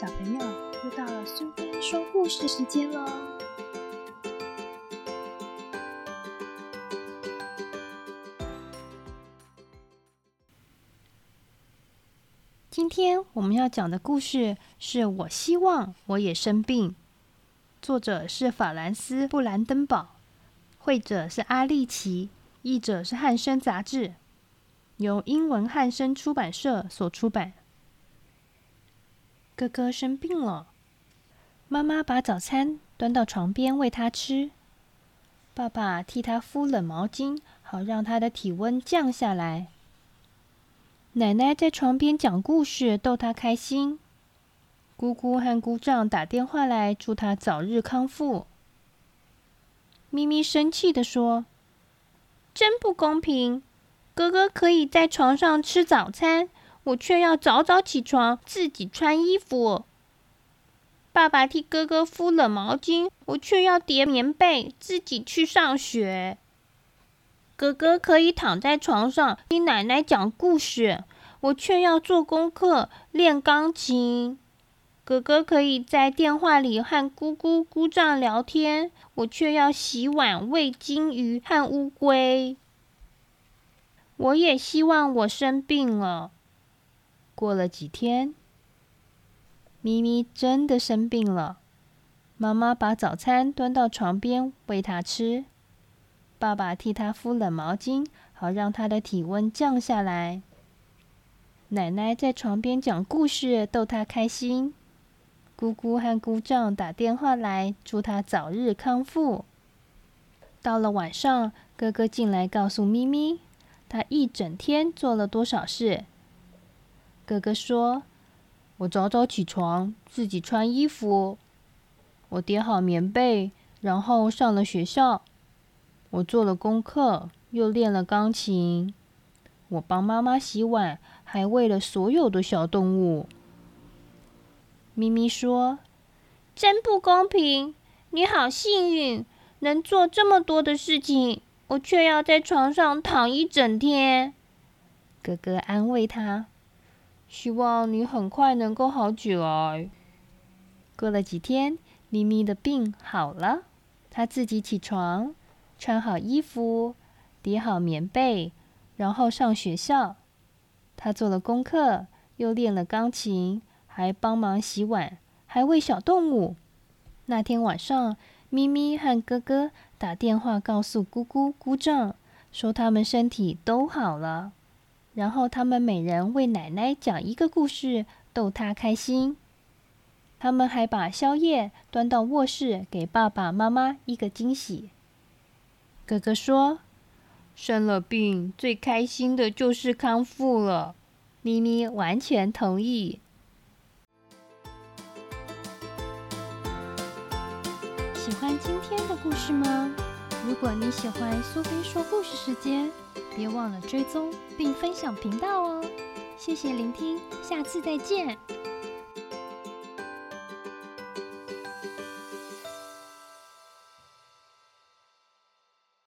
小朋友，又到了苏菲说故事时间喽！今天我们要讲的故事是我希望我也生病。作者是法兰斯·布兰登堡，绘者是阿利奇，译者是汉生杂志，由英文汉生出版社所出版。哥哥生病了，妈妈把早餐端到床边喂他吃。爸爸替他敷冷毛巾，好让他的体温降下来。奶奶在床边讲故事，逗他开心。姑姑和姑丈打电话来，祝他早日康复。咪咪生气地说：“真不公平！哥哥可以在床上吃早餐。”我却要早早起床，自己穿衣服。爸爸替哥哥敷冷毛巾，我却要叠棉被，自己去上学。哥哥可以躺在床上听奶奶讲故事，我却要做功课练钢琴。哥哥可以在电话里和姑姑姑丈聊天，我却要洗碗喂金鱼和乌龟。我也希望我生病了。过了几天，咪咪真的生病了。妈妈把早餐端到床边喂他吃，爸爸替他敷冷毛巾，好让他的体温降下来。奶奶在床边讲故事逗他开心。姑姑和姑丈打电话来祝他早日康复。到了晚上，哥哥进来告诉咪咪，他一整天做了多少事。哥哥说：“我早早起床，自己穿衣服，我叠好棉被，然后上了学校。我做了功课，又练了钢琴。我帮妈妈洗碗，还喂了所有的小动物。”咪咪说：“真不公平！你好幸运，能做这么多的事情，我却要在床上躺一整天。”哥哥安慰他。希望你很快能够好起来。过了几天，咪咪的病好了，他自己起床，穿好衣服，叠好棉被，然后上学校。他做了功课，又练了钢琴，还帮忙洗碗，还喂小动物。那天晚上，咪咪和哥哥打电话告诉姑姑、姑丈，说他们身体都好了。然后他们每人为奶奶讲一个故事，逗她开心。他们还把宵夜端到卧室，给爸爸妈妈一个惊喜。哥哥说：“生了病，最开心的就是康复了。”咪咪完全同意。喜欢今天的故事吗？如果你喜欢苏菲说故事时间。别忘了追踪并分享频道哦！谢谢聆听，下次再见。